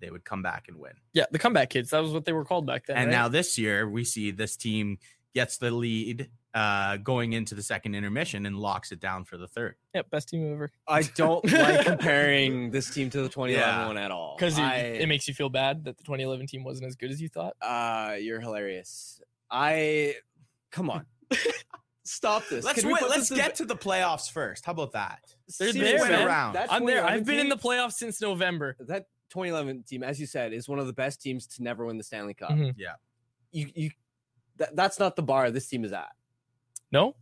they would come back and win Yeah, the comeback kids. That was what they were called back then. and right? now this year we see this team gets the lead uh going into the second intermission and locks it down for the third Yep, best team ever. I don't like comparing this team to the 2011 Yeah. one at all. Because it, it makes you feel bad that the 2011 team wasn't as good as you thought. Uh, you're hilarious. I come on. Stop this. Let's Can we wait, let's this in- get to the playoffs first. How about that? They're Seriously, there, man. around. that I'm there. I've been in the playoffs since November. that 2011 team, as you said, is one of the best teams to never win the Stanley Cup. Mhm. Yeah. You you that, that's not the bar this team is at. No,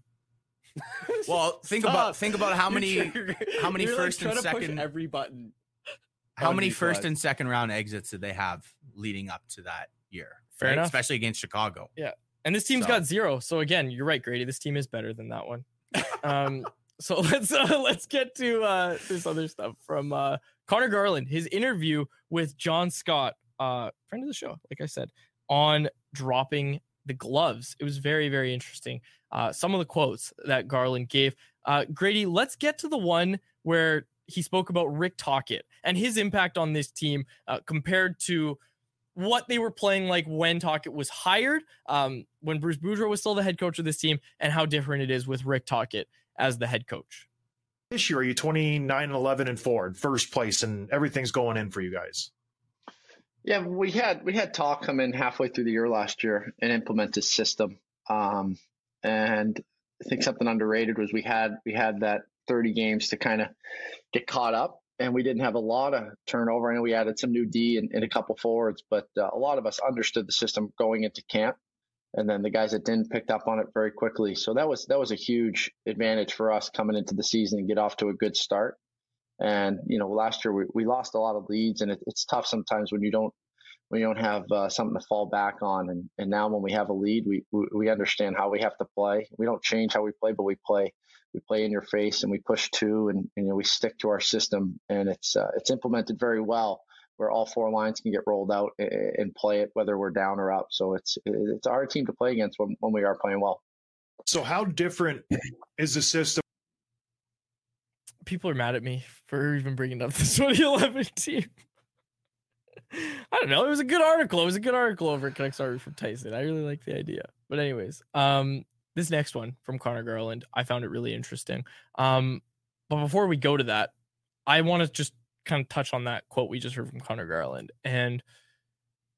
Well, think Stop. about think about how You're many how many you're, first like, and trying to push second- every button. how many first and second round exits did they have leading up to that year? Fair enough. Especially against Chicago. Yeah, and this team's So- got zero. So again, you're right, Grady. This team is better than that one. um, so let's uh, let's get to uh, this other stuff from uh, Conor Garland. His interview with John Scott, uh, friend of the show, like I said, on dropping the gloves. It was very very interesting. Uh, some of the quotes that Garland gave. Uh, Grady, let's get to the one where he spoke about Rick Tocchet and his impact on this team uh, compared to what they were playing like when Tocchet was hired, um, when Bruce Boudreau was still the head coach of this team, and how different it is with Rick Tocchet as the head coach. This year, are you 29, 11, and 4 in first place, and everything's going in for you guys? Yeah, we had we had Tocchet come in halfway through the year last year and implement his system. Um, and I think something underrated was we had we had that 30 games to kind of get caught up, and we didn't have a lot of turnover. I know we added some new D and, and a couple forwards, but uh, a lot of us understood the system going into camp, and then the guys that didn't picked up on it very quickly. So that was that was a huge advantage for us coming into the season and get off to a good start. And you know, last year we, we lost a lot of leads, and it, it's tough sometimes when you don't when you don't have uh, something to fall back on. And, and now when we have a lead, we, we we understand how we have to play. We don't change how we play, but we play we play in your face and we push two, and, and you know we stick to our system, and it's uh, it's implemented very well. Where all four lines can get rolled out and, and play it, whether we're down or up. So it's it's our team to play against when, when we are playing well. So, how different is the system? People are mad at me for even bringing up the 2011 team. I don't know. It was a good article. It was a good article over at Canucks Army from Tyson. I really like the idea. But anyways, um, this next one from Conor Garland, I found it really interesting. Um, but before we go to that, I want to just kind of touch on that quote we just heard from Conor Garland and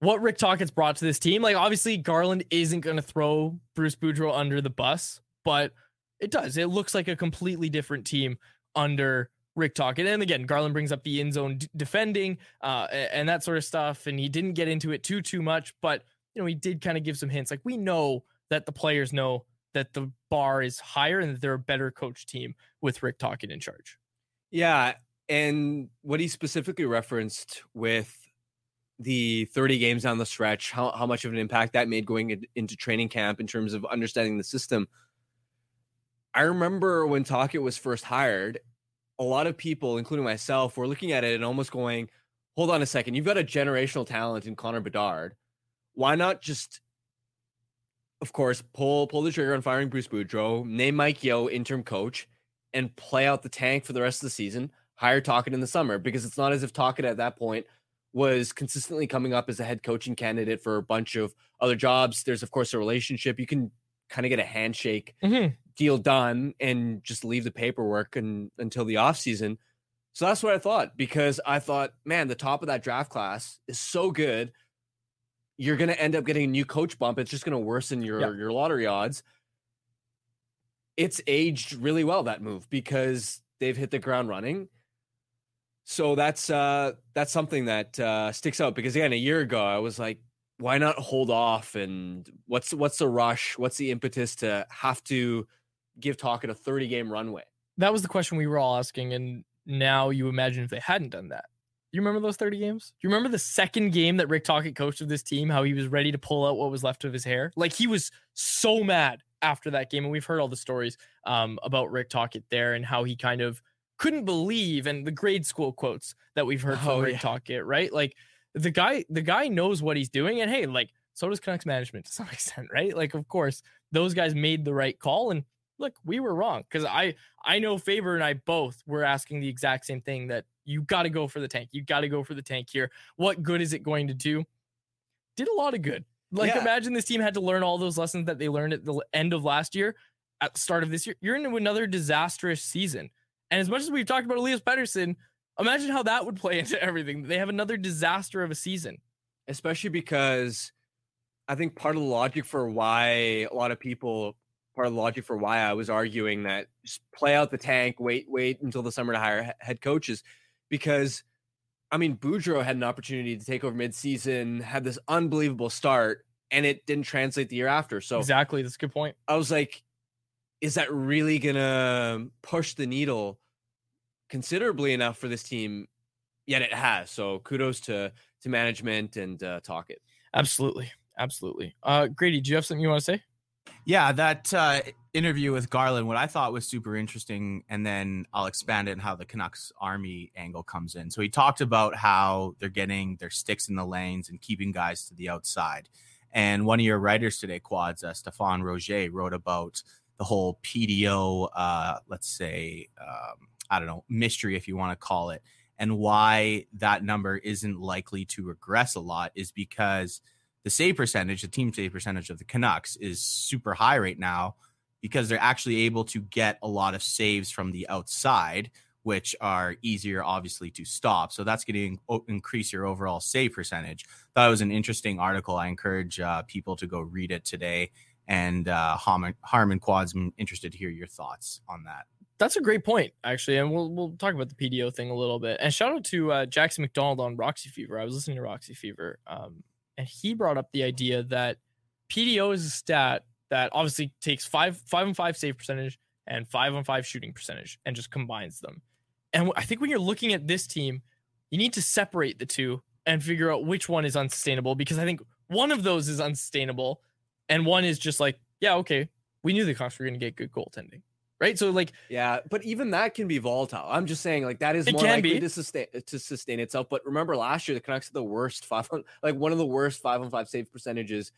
what Rick Tocchet's brought to this team. Like, obviously, Garland isn't going to throw Bruce Boudreau under the bus, but it does. It looks like a completely different team under Rick Tocchet. And again, Garland brings up the end zone d- defending uh, and that sort of stuff. And he didn't get into it too, too much, but you know, he did kind of give some hints. Like we know that the players know that the bar is higher and that they're a better coach team with Rick Tocchet in charge. Yeah, and what he specifically referenced with the 30 games down the stretch, how, how much of an impact that made going in- into training camp in terms of understanding the system. I remember when Tocchet was first hired, a lot of people, including myself, were looking at it and almost going, hold on a second, you've got a generational talent in Connor Bedard. Why not just, of course, pull pull the trigger on firing Bruce Boudreau, name Mike Yeo interim coach, and play out the tank for the rest of the season, hire Tocchet in the summer because it's not as if Tocchet at that point was consistently coming up as a head coaching candidate for a bunch of other jobs. There's of course a relationship. You can kind of get a handshake Mm-hmm. Deal done and just leave the paperwork and, until the offseason. So that's what I thought because I thought, man, the top of that draft class is so good. You're going to end up getting a new coach bump. It's just going to worsen your Yeah. your lottery odds. It's aged really well that move because they've hit the ground running. So that's uh that's something that uh sticks out because again a year ago I was like why not hold off and what's what's the rush what's the impetus to have to give Tocchet a 30 game runway That was the question we were all asking. And now you imagine if they hadn't done that. You remember those 30 games? Do you remember the second game that Rick Tocchet coached of this team, how he was ready to pull out what was left of his hair? Like he was so mad after that game. And we've heard all the stories um, about Rick Tocchet there and how he kind of couldn't believe and the grade school quotes that we've heard from Oh, Rick yeah. Tocchet, right? Like the guy, the guy knows what he's doing. And hey, like so does Canucks management to some extent, right? Like, of course, those guys made the right call. And look, we were wrong because I I know Faber and I both were asking the exact same thing that you got to go for the tank. You got to go for the tank here. What good is it going to do? Did a lot of good. Like Yeah. imagine this team had to learn all those lessons that they learned at the end of last year, at the start of this year. You're into another disastrous season. And as much as we've talked about Elias Pettersson, imagine how that would play into everything. They have another disaster of a season. especially because I think part of the logic for why a lot of people, part of the logic for why I was arguing that just play out the tank, wait, wait until the summer to hire head coaches, because I mean, Boudreau had an opportunity to take over midseason, had this unbelievable start, and it didn't translate the year after. So exactly, that's a good point. I was like, is that really gonna push the needle considerably enough for this team? Yet it has. So kudos to to management and uh, Tocchet. Absolutely, absolutely. Uh, Grady, do you have something you want to say? Yeah, that uh, interview with Garland, what I thought was super interesting, and then I'll expand it on how the Canucks Army angle comes in. So he talked about how they're getting their sticks in the lanes and keeping guys to the outside. And one of your writers today, Quads, uh, Stephan Roget, wrote about the whole PDO, uh, let's say, um, I don't know, mystery, if you want to call it, and why that number isn't likely to regress a lot is because the save percentage, the team save percentage of the Canucks is super high right now because they're actually able to get a lot of saves from the outside, which are easier, obviously, to stop. So that's going to increase your overall save percentage. That was an interesting article. I encourage uh, people to go read it today. And uh, Harman, Harman Quads, I'm interested to hear your thoughts on that that's a great point, actually, and we'll we'll talk about the PDO thing a little bit. And shout out to uh, Jackson McDonald on Roxy Fever. I was listening to Roxy Fever, um, and he brought up the idea that PDO is a stat that obviously takes five five and five save percentage and five on five shooting percentage and just combines them. And I think when you're looking at this team, you need to separate the two and figure out which one is unsustainable because I think one of those is unsustainable and one is just like, yeah, okay, we knew the Canucks were going to get good goaltending right? So like, yeah, but even that can be volatile. I'm just saying, like that is more likely be. to sustain to sustain itself. But remember, last year the Canucks had the worst five, on, like one of the worst five on five save percentages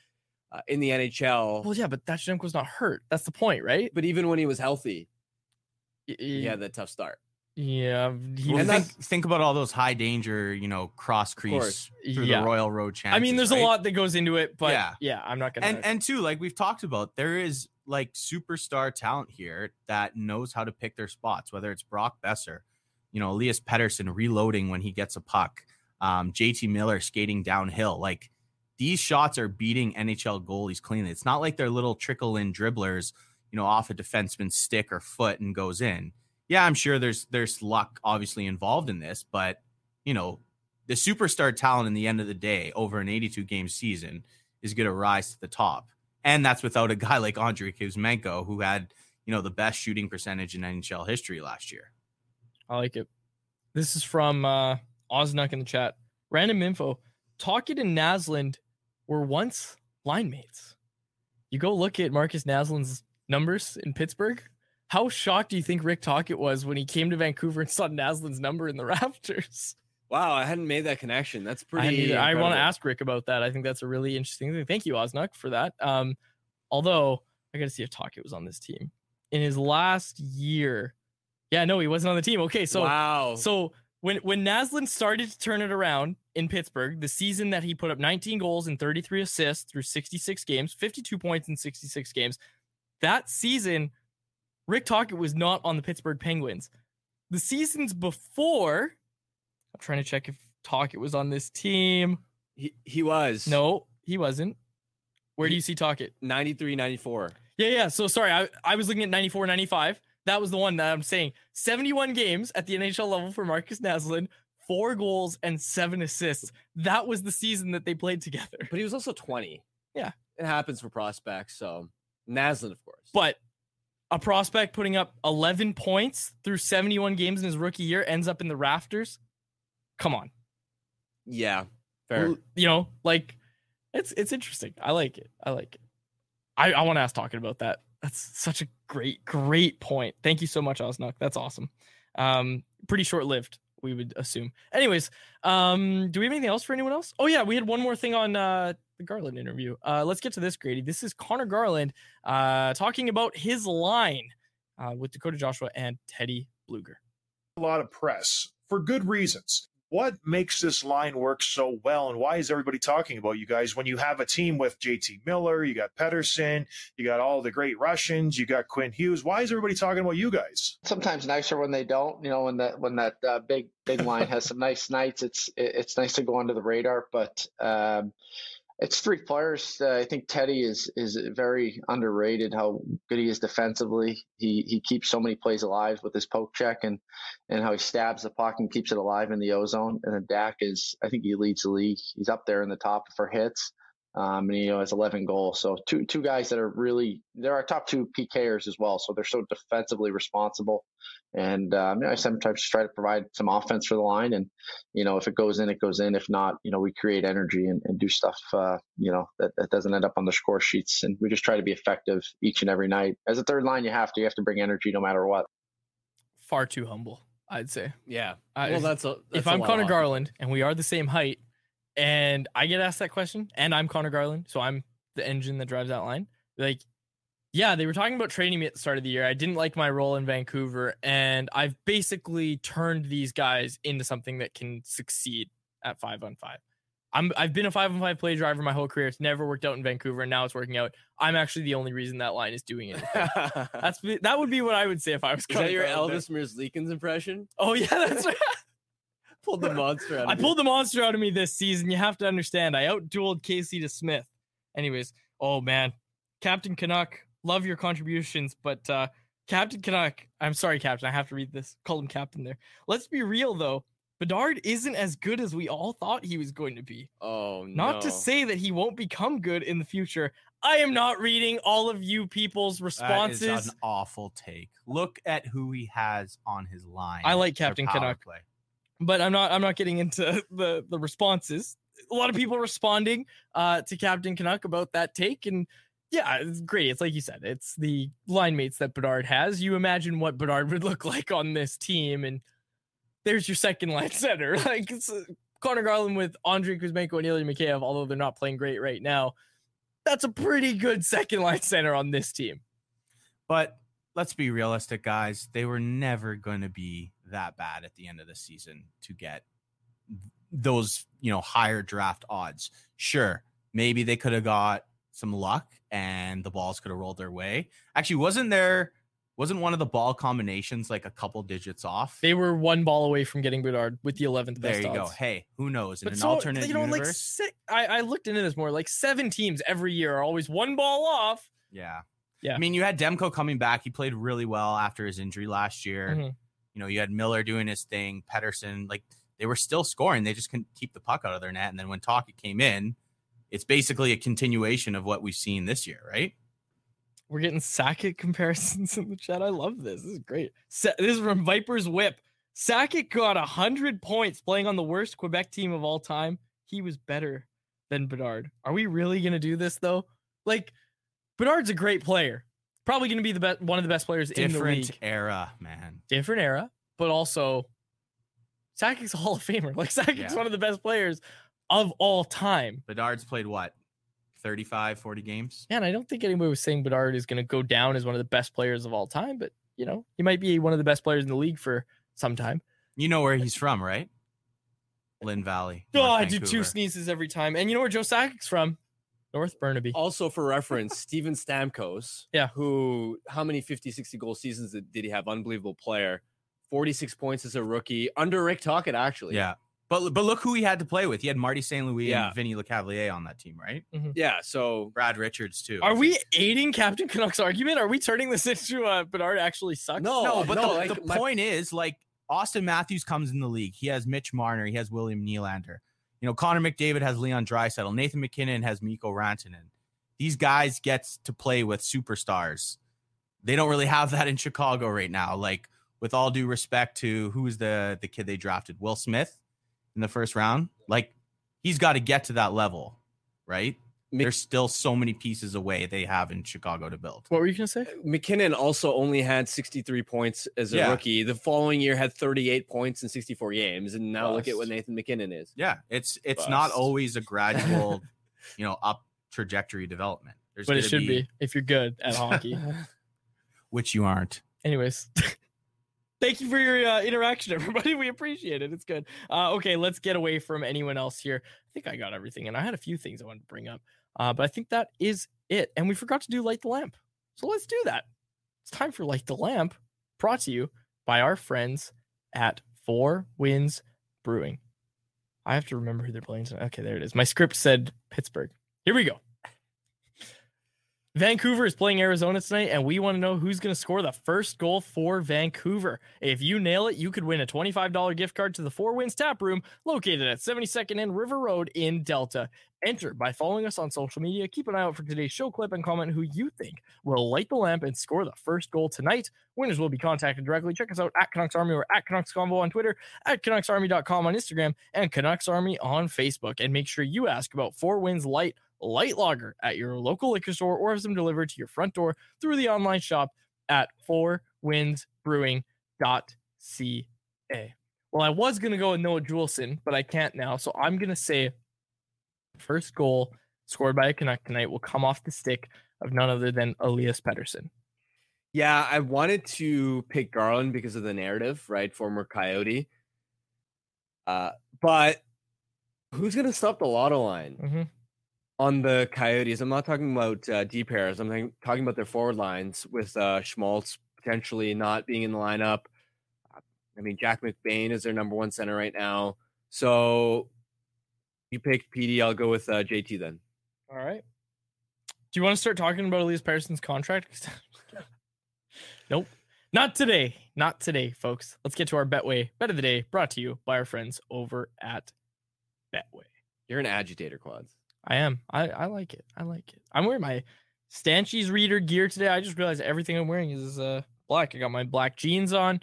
uh, in the NHL. Well, yeah, but that was not hurt. That's the point, right? But even when he was healthy, y- he had that tough start. Yeah, well, think, think about all those high danger, you know, cross crease through yeah. the Royal Road chances. I mean, there's right? a lot that goes into it, but yeah, yeah I'm not gonna. And and two, like we've talked about, there is like superstar talent here that knows how to pick their spots, whether it's Brock Boeser, you know, Elias Pettersson reloading when he gets a puck, um, JT Miller skating downhill. Like these shots are beating NHL goalies cleanly. It's not like they're little trickle in dribblers, you know, off a defenseman's stick or foot and goes in yeah, I'm sure there's there's luck obviously involved in this, but you know, the superstar talent in the end of the day over an 82 game season is going to rise to the top. And that's without a guy like Andrei Kuzmenko who had, you know, the best shooting percentage in NHL history last year. I like it. This is from uh Osnuck in the chat. Random info. Tocchet and Naslund were once line mates. You go look at Markus Naslund's numbers in Pittsburgh. How shocked do you think Rick Tocchet was when he came to Vancouver and saw Naslund's number in the Raptors? Wow, I hadn't made that connection. That's pretty. I, I want to ask Rick about that. I think that's a really interesting thing. Thank you, Osnuck, for that. Um, although I got to see if Tocchet was on this team in his last year. Yeah, no, he wasn't on the team. Okay, so wow. So when when Naslund started to turn it around in Pittsburgh, the season that he put up 19 goals and 33 assists through 66 games, 52 points in 66 games, that season Rick Tocchet was not on the Pittsburgh Penguins. The seasons before, I'm trying to check if Tocchet was on this team. He he was. No, he wasn't. Where do you see Tocchet? 93, 94. Yeah, yeah. So sorry, I, I was looking at 94, 95. That was the one that I'm saying. 71 games at the NHL level for Markus Naslund, four goals and seven assists. That was the season that they played together. But he was also 20. Yeah. It happens for prospects. So Naslund, of course. But a prospect putting up 11 points through 71 games in his rookie year ends up in the rafters. Come on. Yeah. Fair. You know, like it's it's interesting. I like it. I like it. I, I want to ask Tocchet about that. That's such a great, great point. Thank you so much, Osnuck. That's awesome. Um, pretty short lived, we would assume. Anyways, um, do we have anything else for anyone else? Oh yeah, we had one more thing on uh the Garland interview. Uh, let's get to this, Grady. This is Conor Garland uh, talking about his line uh, with Dakota Joshua and Teddy Blueger. A lot of press for good reasons. What makes this line work so well, and why is everybody talking about you guys when you have a team with JT Miller, you got Pettersson, you got all the great Russians, you got Quinn Hughes? Why is everybody talking about you guys? Sometimes nicer when they don't. You know, when that when that uh, big big line has some nice nights, it's it's nice to go under the radar. But um, It's three players. Uh, I think Teddy is is very underrated. How good he is defensively. He he keeps so many plays alive with his poke check and and how he stabs the puck and keeps it alive in the ozone. And then Dak is I think he leads the league. He's up there in the top for hits. Um, and you know has 11 goals. So two two guys that are really they're our top two PKers as well. So they're so defensively responsible, and um, you know, I sometimes try to provide some offense for the line. And you know if it goes in, it goes in. If not, you know we create energy and, and do stuff uh, you know that, that doesn't end up on the score sheets. And we just try to be effective each and every night. As a third line, you have to you have to bring energy no matter what. Far too humble, I'd say. Yeah. I- well, that's a. That's if a I'm lot Conor Garland and we are the same height, and I get asked that question, and I'm Conor Garland, so I'm the engine that drives that line. Like, yeah, they were talking about trading me at the start of the year. I didn't like my role in Vancouver, and I've basically turned these guys into something that can succeed at five on five. I'm I've been a five on five play driver my whole career. It's never worked out in Vancouver, and now it's working out. I'm actually the only reason that line is doing it. That's that would be what I would say if I was. Is that your. Elvis Merzlikins impression? Oh yeah, that's right. Pulled the monster out. I you. pulled the monster out of me this season. You have to understand. I outdueled Casey DeSmith. Anyways, oh man, Captain Canuck, love your contributions, but uh Captain Canuck, I'm sorry, Captain, I have to read this. Call him Captain there. Let's be real though. Bedard isn't as good as we all thought he was going to be. Oh Not to say that he won't become good in the future. I am not reading all of you people's responses. is an awful take. Look at who he has on his line. I like Captain Canuck. play. But I'm not I'm not getting into the the responses. A lot of people responding uh to Captain Canuck about that take and yeah, it's great. It's like you said, it's the line mates that Bedard has. You imagine what Bedard would look like on this team, and there's your second line center. Like it's uh, Conor Garland with Andrei Kuzmenko and Ilya Mikheyev, although they're not playing great right now. That's a pretty good second line center on this team. But let's be realistic, guys. They were never going to be that bad at the end of the season to get those, you know, higher draft odds. Sure, maybe they could have got some luck and the balls could have rolled their way. Actually, wasn't there wasn't one of the ball combinations like a couple digits off? They were one ball away from getting Bedard with the 11th there you go. Hey, who knows? In But an so, alternate you know, like universe, six, I, I looked into this more. Like seven teams every year are always one ball off. Yeah. Yeah. I mean, you had Demko coming back. He played really well after his injury last year. Mhm. You know, you had Miller doing his thing, Pettersson, like they were still scoring. They just couldn't keep the puck out of their net. And then when Tocchet came in, it's basically a continuation of what we've seen this year, right? We're getting Sakic comparisons in the chat. I love this. This is great. Sa- this is from Viper's Whip. Sakic got 100 points playing on the worst Quebec team of all time. He was better than Bedard. Are we really going to do this, though? Like, Bedard's a great player. Probably going to be the best, one of the best players in the Different league. era, man. different era, but also Sakic's a Hall of Famer. Like Sakic's Yeah. one of the best players of all time. Bedard's played what? 35, 40 games? Man, I don't think anybody was saying Bedard is going to go down as one of the best players of all time, but you know, he might be one of the best players in the league for some time. You know where he's from, right? Lynn Valley. Oh, I do two sneezes every time. And you know where Joe Sakic's from? North Burnaby. Also, for reference, Steven Stamkos, Yeah. who how many 50, 60 goal seasons did did he have? Unbelievable player. 46 points as a rookie under Rick Tocchet, actually. Yeah. But but look who he had to play with. He had Marty St. Louis Yeah. and Vinny LeCavalier on that team, right? Yeah. So Brad Richards too. Are we aiding Captain Canuck's argument? Are we turning this into uh, Bedard actually sucks? no, but no, the, like, the my- point is like Auston Matthews comes in the league. He has Mitch Marner. He has William Nylander. You know, Connor McDavid has Leon Draisaitl. Nathan MacKinnon has Mikko Rantanen. These guys get to play with superstars. They don't really have that in Chicago right now. Like, with all due respect to who's the the kid they drafted, Will Smith in the first round. Like, he's got to get to that level, right? There's still so many pieces away they have in Chicago to build. What were you going to say? MacKinnon also only had 63 points as a Yeah. rookie. The following year had 38 points in 64 games. And now look at what Nathan MacKinnon is. Yeah, it's it's not always a gradual, you know, up trajectory development. There's but it gonna should be if you're good at hockey. which you aren't. Anyways, thank you for your uh, interaction, everybody. We appreciate it. It's good. Uh, okay, let's get away from anyone else here. I think I got everything, and I had a few things I wanted to bring up, uh, but I think that is it. And we forgot to do light the lamp, so let's do that. It's time for light the lamp, brought to you by our friends at Four Winds Brewing. I have to remember who they're playing. tonight. Okay, there it is. My script said Pittsburgh. Here we go. Vancouver is playing Arizona tonight, and we want to know who's going to score the first goal for Vancouver. If you nail it, you could win a $25 gift card to the Four Winds Tap Room located at 72nd and River Road in Delta. Enter by following us on social media. Keep an eye out for today's show clip and comment who you think will light the lamp and score the first goal tonight. Winners will be contacted directly. Check us out at Canucks Army or at Canucks Convo on Twitter, at CanucksArmy.com on Instagram, and Canucks Army on Facebook. And make sure you ask about Four Winds Light light lager at your local liquor store or have them delivered to your front door through the online shop at fourwindsbrewing.ca. Well, I was going to go with Noah Juulsen, but I can't now. So I'm going to say first goal scored by a Canuck tonight will come off the stick of none other than Elias Pettersson. Yeah, I wanted to pick Garland because of the narrative, right? Former Coyote. Uh, but who's going to stop the lotto line? Mm-hmm on the Coyotes, I'm not talking about uh, deep pairs. I'm talking about their forward lines with uh, Schmaltz potentially not being in the lineup. I mean, Jack McBain is their number one center right now. So you picked PD. I'll go with uh, JT then. All right. Do you want to start talking about Elias Pettersson's contract? nope. Not today. Not today, folks. Let's get to our Betway Bet of the Day brought to you by our friends over at Betway. You're an agitator, Quads. I am. I, I like it. I like it. I'm wearing my Stanchies reader gear today. I just realized everything I'm wearing is uh black. I got my black jeans on.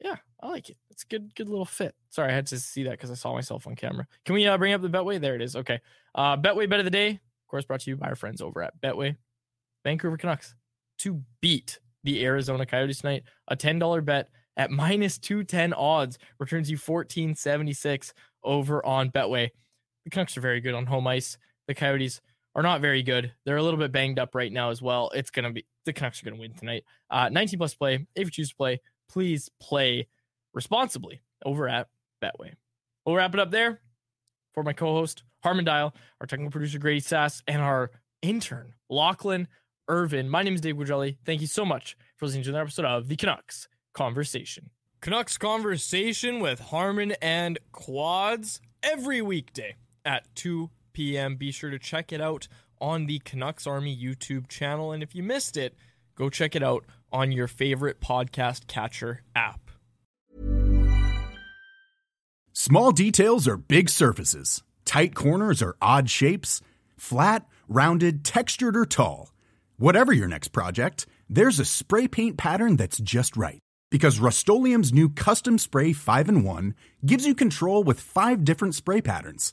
Yeah, I like it. It's a good, good little fit. Sorry, I had to see that because I saw myself on camera. Can we uh, bring up the Betway? There it is. Okay. Uh, Betway Bet of the Day, of course, brought to you by our friends over at Betway. Vancouver Canucks to beat the Arizona Coyotes tonight. A $10 bet at minus 210 odds returns you 1476 over on Betway. The Canucks are very good on home ice. The Coyotes are not very good. They're a little bit banged up right now as well. It's gonna be the Canucks are gonna win tonight. Uh, 19 plus play. If you choose to play, please play responsibly over at Betway. We'll wrap it up there for my co-host Harman Dayal, our technical producer Grady Sas, and our intern Lachlan Irvin. My name is Dave Quadrelli. Thank you so much for listening to another episode of the Canucks Conversation. Canucks Conversation with Harman and Quads every weekday at 2 p.m. Be sure to check it out on the Canucks Army YouTube channel. And if you missed it, go check it out on your favorite podcast catcher app. Small details are big surfaces, tight corners are odd shapes, flat, rounded, textured, or tall. Whatever your next project, there's a spray paint pattern that's just right. Because Rust-Oleum new Custom Spray 5 and 1 gives you control with five different spray patterns